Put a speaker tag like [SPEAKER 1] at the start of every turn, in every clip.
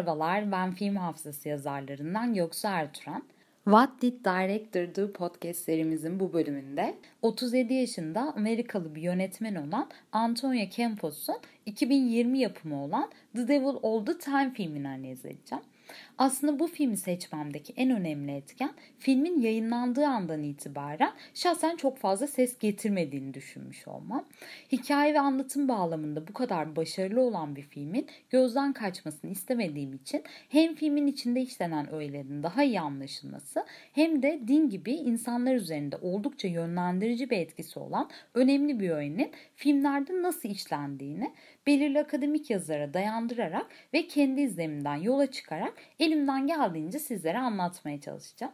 [SPEAKER 1] Merhabalar, ben film hafızası yazarlarından Göksu Ertuğran. What Did Director Do podcast serimizin bu bölümünde 37 yaşında Amerikalı bir yönetmen olan Antonio Campos'un 2020 yapımı olan The Devil All The Time filmini analiz edeceğim. Aslında bu filmi seçmemdeki en önemli etken filmin yayınlandığı andan itibaren şahsen çok fazla ses getirmediğini düşünmüş olmam. Hikaye ve anlatım bağlamında bu kadar başarılı olan bir filmin gözden kaçmasını istemediğim için hem filmin içinde işlenen öğelerin daha iyi anlaşılması hem de din gibi insanlar üzerinde oldukça yönlendirici bir etkisi olan önemli bir öğenin filmlerde nasıl işlendiğini belirli akademik yazılara dayandırarak ve kendi izlemimden yola çıkarak elimden geldiğince sizlere anlatmaya çalışacağım.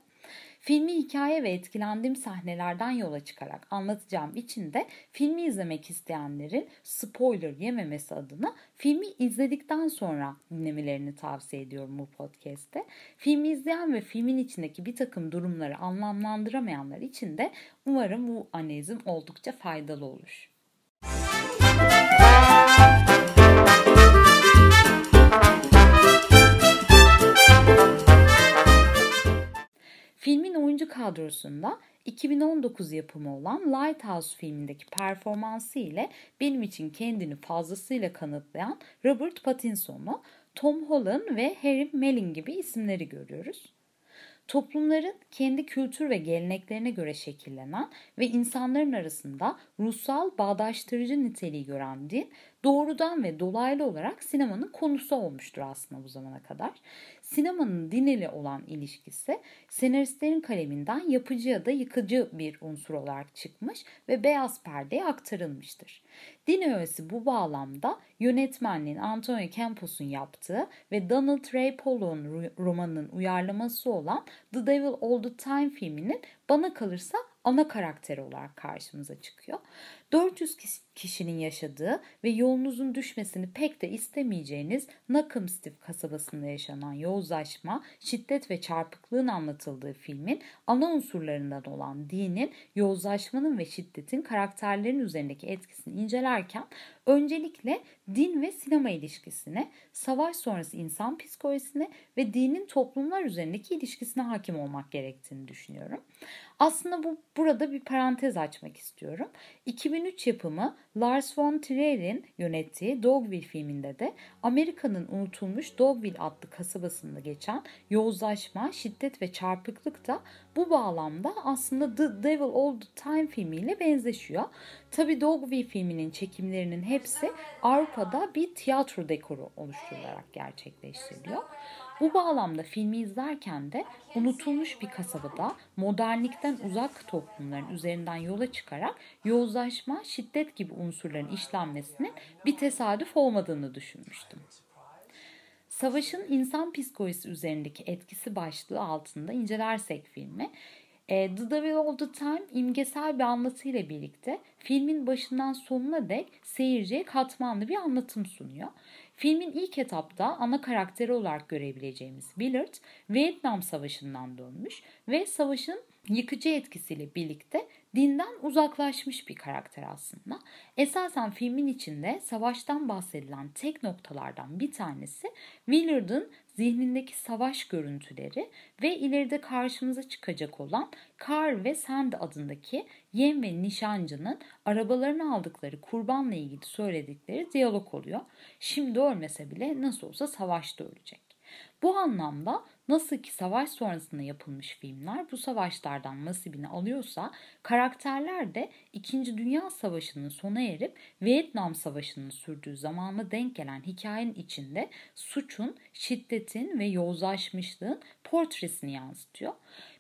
[SPEAKER 1] Filmi hikaye ve etkilendiğim sahnelerden yola çıkarak anlatacağım için de filmi izlemek isteyenlerin spoiler yememesi adına filmi izledikten sonra dinlemelerini tavsiye ediyorum bu podcast'te. Filmi izleyen ve filmin içindeki bir takım durumları anlamlandıramayanlar için de umarım bu analizim oldukça faydalı olur. Filmin oyuncu kadrosunda 2019 yapımı olan Lighthouse filmindeki performansı ile benim için kendini fazlasıyla kanıtlayan Robert Pattinson'u, Tom Holland ve Harry Melling gibi isimleri görüyoruz. Toplumların kendi kültür ve geleneklerine göre şekillenen ve insanların arasında ruhsal bağdaştırıcı niteliği gören din doğrudan ve dolaylı olarak sinemanın konusu olmuştur aslında bu zamana kadar. Sinemanın din ile olan ilişkisi senaristlerin kaleminden yapıcı ya da yıkıcı bir unsur olarak çıkmış ve beyaz perdeye aktarılmıştır. Din öğesi bu bağlamda yönetmenliğin Antonio Campos'un yaptığı ve Donald Ray Pollock'un romanının uyarlaması olan The Devil All The Time filminin bana kalırsa ana karakteri olarak karşımıza çıkıyor. 400 kişinin yaşadığı ve yolunuzun düşmesini pek de istemeyeceğiniz Nakımstif kasabasında yaşanan yozlaşma, şiddet ve çarpıklığın anlatıldığı filmin ana unsurlarından olan dinin, yozlaşmanın ve şiddetin karakterlerin üzerindeki etkisini incelerken öncelikle din ve sinema ilişkisine, savaş sonrası insan psikolojisine ve dinin toplumlar üzerindeki ilişkisine hakim olmak gerektiğini düşünüyorum. Aslında bu burada bir parantez açmak istiyorum. 2003 yapımı Lars von Trier'in yönettiği Dogville filminde de Amerika'nın unutulmuş Dogville adlı kasabasında geçen yozlaşma, şiddet ve çarpıklık da bu bağlamda aslında The Devil All The Time filmiyle benzeşiyor. Tabi Dogville filminin çekimlerinin hepsi Avrupa'da bir tiyatro dekoru oluşturularak gerçekleştiriliyor. Bu bağlamda filmi izlerken de unutulmuş bir kasabada modernlikten uzak toplumların üzerinden yola çıkarak yozlaşma, şiddet gibi unsurların işlenmesinin bir tesadüf olmadığını düşünmüştüm. Savaşın insan psikolojisi üzerindeki etkisi başlığı altında incelersek filmi, e, The Devil All The Time imgesel bir anlatıyla birlikte filmin başından sonuna dek seyirciye katmanlı bir anlatım sunuyor. Filmin ilk etapta ana karakteri olarak görebileceğimiz Willard, Vietnam Savaşı'ndan dönmüş ve savaşın yıkıcı etkisiyle birlikte dinden uzaklaşmış bir karakter aslında. Esasen filmin içinde savaştan bahsedilen tek noktalardan bir tanesi Willard'ın zihnindeki savaş görüntüleri ve ileride karşımıza çıkacak olan Carl ve Sand adındaki yem ve nişancının arabalarını aldıkları kurbanla ilgili söyledikleri diyalog oluyor. Şimdi ölmese bile nasıl olsa savaşta ölecek. Bu anlamda nasıl ki savaş sonrasında yapılmış filmler bu savaşlardan nasibini alıyorsa karakterler de 2. Dünya Savaşı'nın sona erip Vietnam Savaşı'nın sürdüğü zamana denk gelen hikayenin içinde suçun, şiddetin ve yozlaşmışlığın portresini yansıtıyor.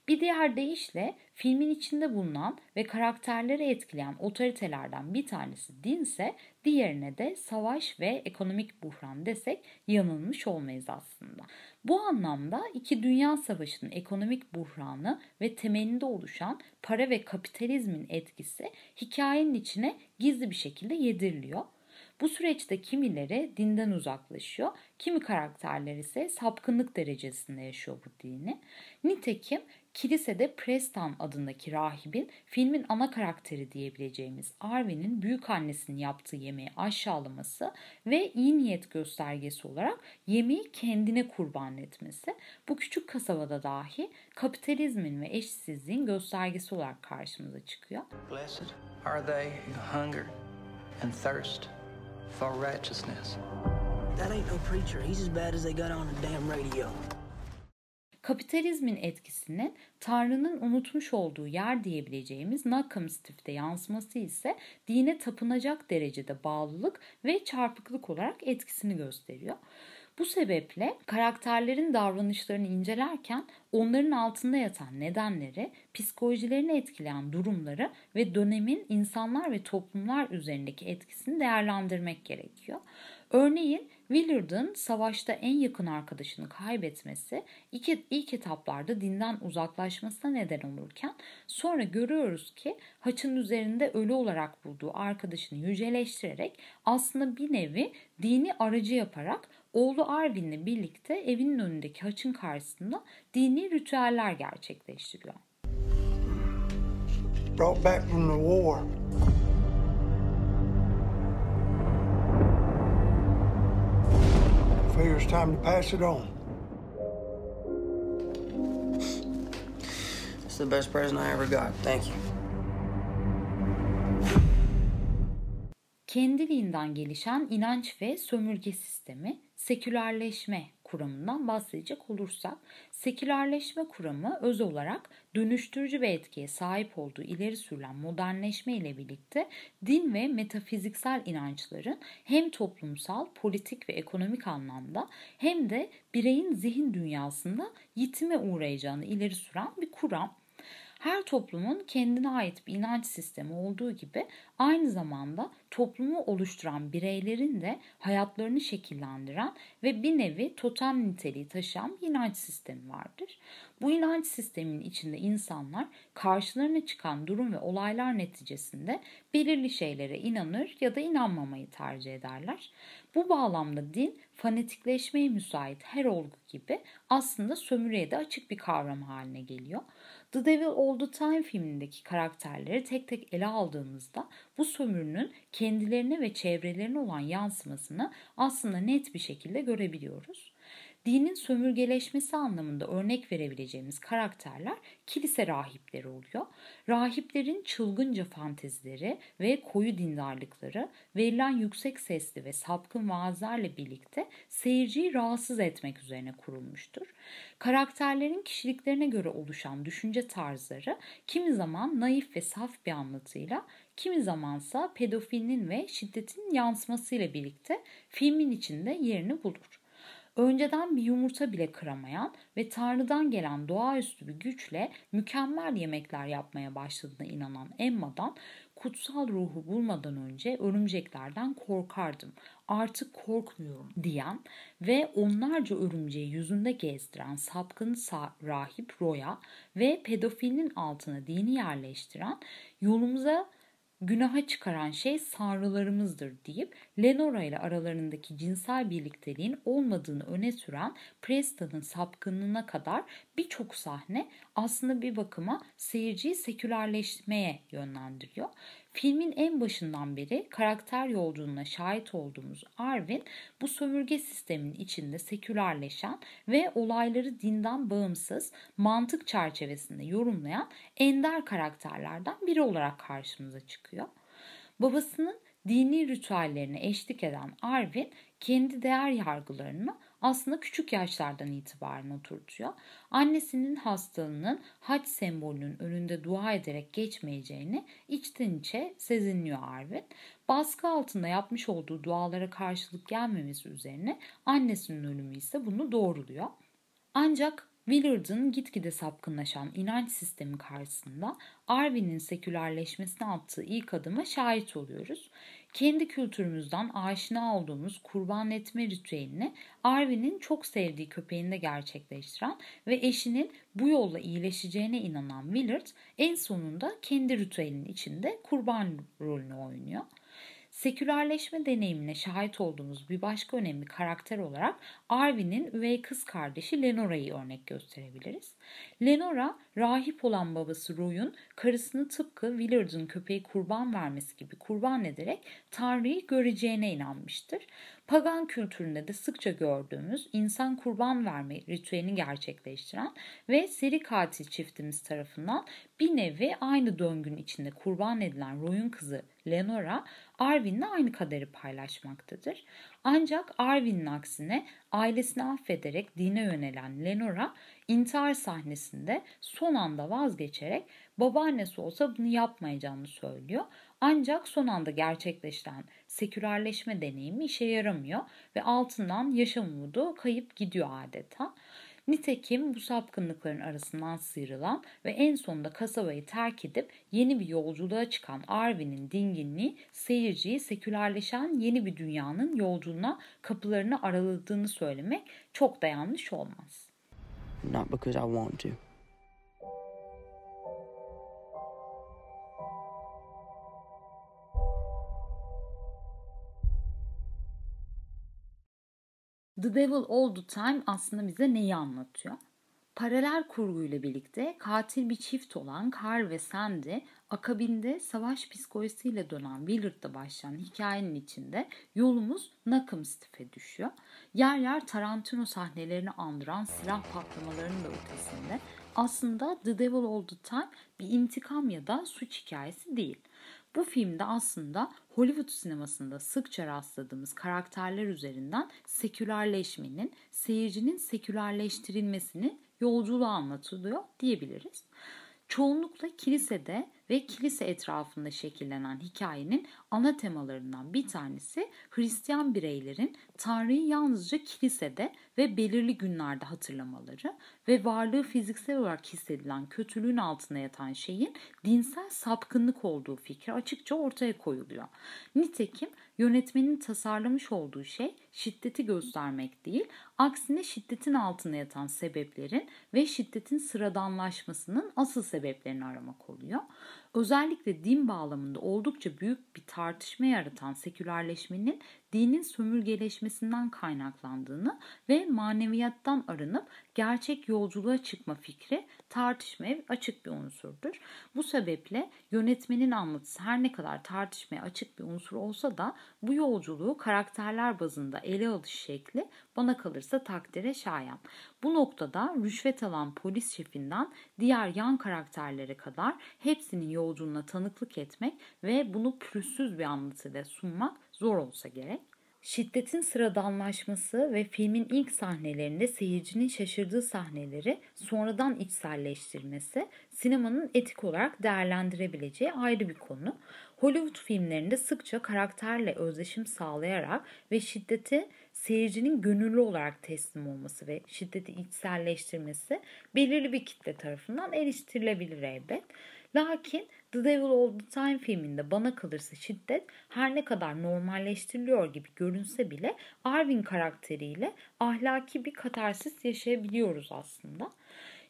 [SPEAKER 1] Bir diğer deyişle filmin içinde bulunan ve karakterleri etkileyen otoritelerden bir tanesi dinse diğerine de savaş ve ekonomik buhran desek yanılmış olmayız aslında. Bu anlamda iki dünya savaşının ekonomik buhranı ve temelinde oluşan para ve kapitalizmin etkisi hikayenin içine gizli bir şekilde yediriliyor. Bu süreçte kimileri dinden uzaklaşıyor, kimi karakterler ise sapkınlık derecesinde yaşıyor bu dini. Nitekim kilisede Preston adındaki rahibin filmin ana karakteri diyebileceğimiz Arwen'in büyük annesinin yaptığı yemeği aşağılaması ve iyi niyet göstergesi olarak yemeği kendine kurban etmesi bu küçük kasabada dahi kapitalizmin ve eşsizliğin göstergesi olarak karşımıza çıkıyor.
[SPEAKER 2] Blessed are they who hunger and thirst for righteousness.
[SPEAKER 3] That ain't no preacher. He's as bad as they got on the damn radio.
[SPEAKER 1] Kapitalizmin etkisinin Tanrı'nın unutmuş olduğu yer diyebileceğimiz Nakam Stiff'te yansıması ise dine tapınacak derecede bağlılık ve çarpıklık olarak etkisini gösteriyor. Bu sebeple karakterlerin davranışlarını incelerken onların altında yatan nedenleri, psikolojilerini etkileyen durumları ve dönemin insanlar ve toplumlar üzerindeki etkisini değerlendirmek gerekiyor. Örneğin Willard'ın savaşta en yakın arkadaşını kaybetmesi iki, ilk etaplarda dinden uzaklaşmasına neden olurken sonra görüyoruz ki haçın üzerinde ölü olarak bulduğu arkadaşını yüceleştirerek aslında bir nevi dini aracı yaparak oğlu Arvin'le birlikte evinin önündeki haçın karşısında dini ritüeller gerçekleştiriyor.
[SPEAKER 4] Brought back from the war. Figure it's time to pass it on.
[SPEAKER 3] It's the best present I ever got. Thank you.
[SPEAKER 1] kendiliğinden gelişen inanç ve sömürge sistemi sekülerleşme kuramından bahsedecek olursak, sekülerleşme kuramı öz olarak dönüştürücü bir etkiye sahip olduğu ileri sürülen modernleşme ile birlikte din ve metafiziksel inançların hem toplumsal, politik ve ekonomik anlamda hem de bireyin zihin dünyasında yitime uğrayacağını ileri süren bir kuram. Her toplumun kendine ait bir inanç sistemi olduğu gibi aynı zamanda toplumu oluşturan bireylerin de hayatlarını şekillendiren ve bir nevi totem niteliği taşıyan bir inanç sistemi vardır. Bu inanç sisteminin içinde insanlar karşılarına çıkan durum ve olaylar neticesinde belirli şeylere inanır ya da inanmamayı tercih ederler. Bu bağlamda din fanatikleşmeye müsait her olgu gibi aslında sömürüye de açık bir kavram haline geliyor. The Devil All the Time filmindeki karakterleri tek tek ele aldığımızda bu sömürünün kendilerine ve çevrelerine olan yansımasını aslında net bir şekilde görebiliyoruz. Dinin sömürgeleşmesi anlamında örnek verebileceğimiz karakterler kilise rahipleri oluyor. Rahiplerin çılgınca fantezileri ve koyu dindarlıkları verilen yüksek sesli ve sapkın vaazlarla birlikte seyirciyi rahatsız etmek üzerine kurulmuştur. Karakterlerin kişiliklerine göre oluşan düşünce tarzları kimi zaman naif ve saf bir anlatıyla, kimi zamansa pedofilinin ve şiddetin yansımasıyla birlikte filmin içinde yerini bulur önceden bir yumurta bile kıramayan ve Tanrı'dan gelen doğaüstü bir güçle mükemmel yemekler yapmaya başladığına inanan Emma'dan kutsal ruhu bulmadan önce örümceklerden korkardım. Artık korkmuyorum diyen ve onlarca örümceği yüzünde gezdiren sapkın rahip Roya ve pedofilinin altına dini yerleştiren yolumuza günaha çıkaran şey sanrılarımızdır deyip Lenora ile aralarındaki cinsel birlikteliğin olmadığını öne süren Preston'ın sapkınlığına kadar birçok sahne aslında bir bakıma seyirciyi sekülerleşmeye yönlendiriyor. Filmin en başından beri karakter yolculuğuna şahit olduğumuz Arvin bu sömürge sistemin içinde sekülerleşen ve olayları dinden bağımsız mantık çerçevesinde yorumlayan ender karakterlerden biri olarak karşımıza çıkıyor. Babasının dini ritüellerine eşlik eden Arvin kendi değer yargılarını aslında küçük yaşlardan itibaren oturtuyor. Annesinin hastalığının haç sembolünün önünde dua ederek geçmeyeceğini içten içe sezinliyor Arvin. Baskı altında yapmış olduğu dualara karşılık gelmemesi üzerine annesinin ölümü ise bunu doğruluyor. Ancak Willard'ın gitgide sapkınlaşan inanç sistemi karşısında Arvin'in sekülerleşmesine attığı ilk adıma şahit oluyoruz. Kendi kültürümüzden aşina olduğumuz kurban etme ritüelini Arvin'in çok sevdiği köpeğinde gerçekleştiren ve eşinin bu yolla iyileşeceğine inanan Willard en sonunda kendi ritüelinin içinde kurban rolünü oynuyor. Sekülerleşme deneyimine şahit olduğumuz bir başka önemli karakter olarak Arvin'in üvey kız kardeşi Lenora'yı örnek gösterebiliriz. Lenora, rahip olan babası Roy'un karısını tıpkı Willard'ın köpeği kurban vermesi gibi kurban ederek Tanrı'yı göreceğine inanmıştır. Pagan kültüründe de sıkça gördüğümüz insan kurban verme ritüelini gerçekleştiren ve seri katil çiftimiz tarafından bir nevi aynı döngünün içinde kurban edilen Roy'un kızı Lenora, Arwen'le aynı kaderi paylaşmaktadır. Ancak Arwen'in aksine ailesini affederek dine yönelen Lenora, intihar sahnesinde son anda vazgeçerek babaannesi olsa bunu yapmayacağını söylüyor. Ancak son anda gerçekleşen sekülerleşme deneyimi işe yaramıyor ve altından yaşam umudu kayıp gidiyor adeta. Nitekim bu sapkınlıkların arasından sıyrılan ve en sonunda kasabayı terk edip yeni bir yolculuğa çıkan Arwen'in dinginliği seyirciyi sekülerleşen yeni bir dünyanın yolculuğuna kapılarını araladığını söylemek çok da yanlış olmaz.
[SPEAKER 3] Not because I want to.
[SPEAKER 1] The Devil All the Time aslında bize neyi anlatıyor? Paralel kurguyla birlikte katil bir çift olan Carl ve Sandy akabinde savaş psikolojisiyle dönen Willard'da başlayan hikayenin içinde yolumuz Nakam Stiff'e düşüyor. Yer yer Tarantino sahnelerini andıran silah patlamalarının da ötesinde aslında The Devil All the Time bir intikam ya da suç hikayesi değil. Bu filmde aslında Hollywood sinemasında sıkça rastladığımız karakterler üzerinden sekülerleşmenin, seyircinin sekülerleştirilmesini yolculuğu anlatılıyor diyebiliriz. Çoğunlukla kilisede ve kilise etrafında şekillenen hikayenin ana temalarından bir tanesi Hristiyan bireylerin Tanrı'yı yalnızca kilisede ve belirli günlerde hatırlamaları ve varlığı fiziksel olarak hissedilen kötülüğün altında yatan şeyin dinsel sapkınlık olduğu fikri açıkça ortaya koyuluyor. Nitekim yönetmenin tasarlamış olduğu şey şiddeti göstermek değil, aksine şiddetin altında yatan sebeplerin ve şiddetin sıradanlaşmasının asıl sebeplerini aramak oluyor. Özellikle din bağlamında oldukça büyük bir tartışma yaratan sekülerleşmenin dinin sömürgeleşmesinden kaynaklandığını ve maneviyattan arınıp gerçek yolculuğa çıkma fikri tartışmaya açık bir unsurdur. Bu sebeple yönetmenin anlatısı her ne kadar tartışmaya açık bir unsur olsa da bu yolculuğu karakterler bazında ele alış şekli bana kalırsa takdire şayan. Bu noktada rüşvet alan polis şefinden diğer yan karakterlere kadar hepsinin yolculuğuna tanıklık etmek ve bunu pürüzsüz bir anlatıyla sunmak zor olsa gerek. Şiddetin sıradanlaşması ve filmin ilk sahnelerinde seyircinin şaşırdığı sahneleri sonradan içselleştirmesi sinemanın etik olarak değerlendirebileceği ayrı bir konu. Hollywood filmlerinde sıkça karakterle özdeşim sağlayarak ve şiddeti seyircinin gönüllü olarak teslim olması ve şiddeti içselleştirmesi belirli bir kitle tarafından eleştirilebilir elbet. Lakin The Devil All The Time filminde bana kalırsa şiddet her ne kadar normalleştiriliyor gibi görünse bile Arvin karakteriyle ahlaki bir katarsis yaşayabiliyoruz aslında.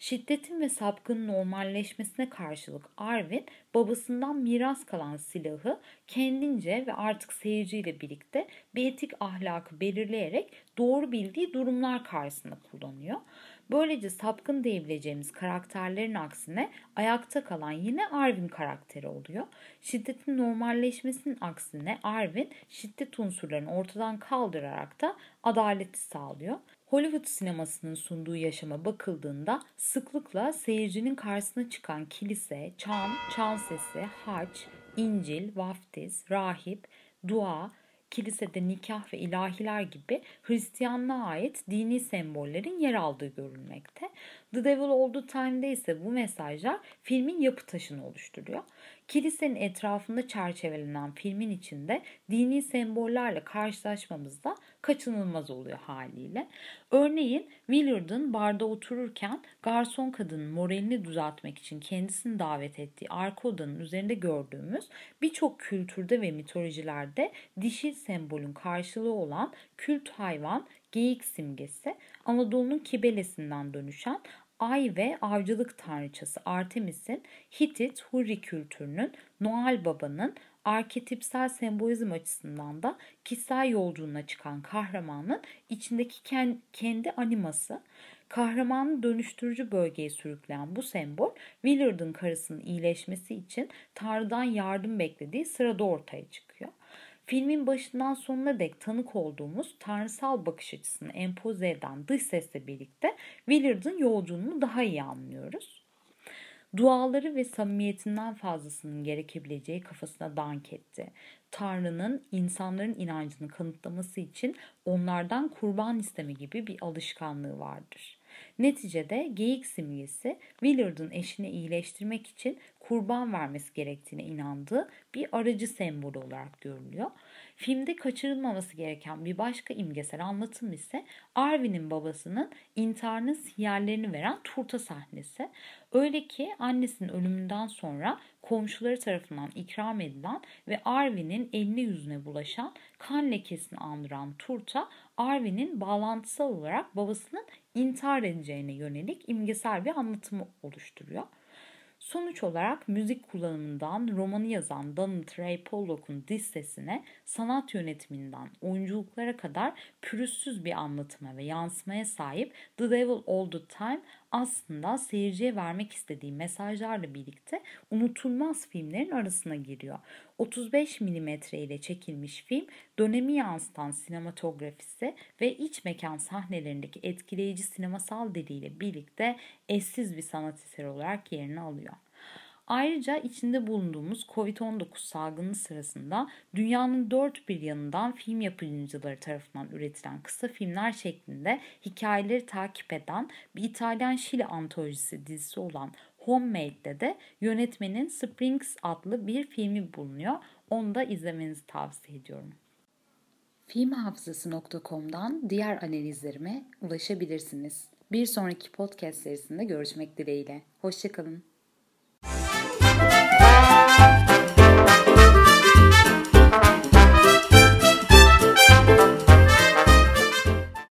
[SPEAKER 1] Şiddetin ve sapkının normalleşmesine karşılık Arvin babasından miras kalan silahı kendince ve artık seyirciyle birlikte bir etik ahlakı belirleyerek doğru bildiği durumlar karşısında kullanıyor. Böylece sapkın diyebileceğimiz karakterlerin aksine ayakta kalan yine Arvin karakteri oluyor. Şiddetin normalleşmesinin aksine Arvin şiddet unsurlarını ortadan kaldırarak da adaleti sağlıyor. Hollywood sinemasının sunduğu yaşama bakıldığında sıklıkla seyircinin karşısına çıkan kilise, çan, çan sesi, haç, İncil, vaftiz, rahip, dua, kilisede nikah ve ilahiler gibi Hristiyanlığa ait dini sembollerin yer aldığı görülmekte. The Devil The Time'de ise bu mesajlar filmin yapı taşını oluşturuyor. Kilisenin etrafında çerçevelenen filmin içinde dini sembollerle karşılaşmamız da kaçınılmaz oluyor haliyle. Örneğin Willard'ın barda otururken garson kadının moralini düzeltmek için kendisini davet ettiği arka odanın üzerinde gördüğümüz birçok kültürde ve mitolojilerde dişil sembolün karşılığı olan kült hayvan geyik simgesi Anadolu'nun kibelesinden dönüşen ay ve avcılık tanrıçası Artemis'in Hitit Hurri kültürünün Noel Baba'nın arketipsel sembolizm açısından da kişisel yolculuğuna çıkan kahramanın içindeki kendi animası Kahramanı dönüştürücü bölgeye sürükleyen bu sembol Willard'ın karısının iyileşmesi için Tanrı'dan yardım beklediği sırada ortaya çıkıyor. Filmin başından sonuna dek tanık olduğumuz tanrısal bakış açısını empoze eden dış sesle birlikte Willard'ın yolculuğunu daha iyi anlıyoruz. Duaları ve samimiyetinden fazlasının gerekebileceği kafasına dank etti. Tanrı'nın insanların inancını kanıtlaması için onlardan kurban isteme gibi bir alışkanlığı vardır. Neticede geyik simgesi Willard'ın eşini iyileştirmek için kurban vermesi gerektiğine inandığı bir aracı sembolü olarak görülüyor. Filmde kaçırılmaması gereken bir başka imgesel anlatım ise Arvin'in babasının intiharının sinyallerini veren turta sahnesi. Öyle ki annesinin ölümünden sonra komşuları tarafından ikram edilen ve Arvin'in eline yüzüne bulaşan kan lekesini andıran turta Arvin'in bağlantısal olarak babasının intihar edeceğine yönelik imgesel bir anlatımı oluşturuyor. Sonuç olarak müzik kullanımından romanı yazan Donald Ray Pollock'un diz sesine, sanat yönetiminden oyunculuklara kadar pürüzsüz bir anlatıma ve yansımaya sahip The Devil All The Time aslında seyirciye vermek istediği mesajlarla birlikte unutulmaz filmlerin arasına giriyor. 35 mm ile çekilmiş film dönemi yansıtan sinematografisi ve iç mekan sahnelerindeki etkileyici sinemasal diliyle birlikte eşsiz bir sanat eseri olarak yerini alıyor. Ayrıca içinde bulunduğumuz Covid-19 salgını sırasında dünyanın dört bir yanından film yapımcıları tarafından üretilen kısa filmler şeklinde hikayeleri takip eden bir İtalyan Şili antolojisi dizisi olan Homemade'de de yönetmenin Springs adlı bir filmi bulunuyor. Onu da izlemenizi tavsiye ediyorum. Filmhafızası.com'dan diğer analizlerime ulaşabilirsiniz. Bir sonraki podcast serisinde görüşmek dileğiyle. Hoşçakalın.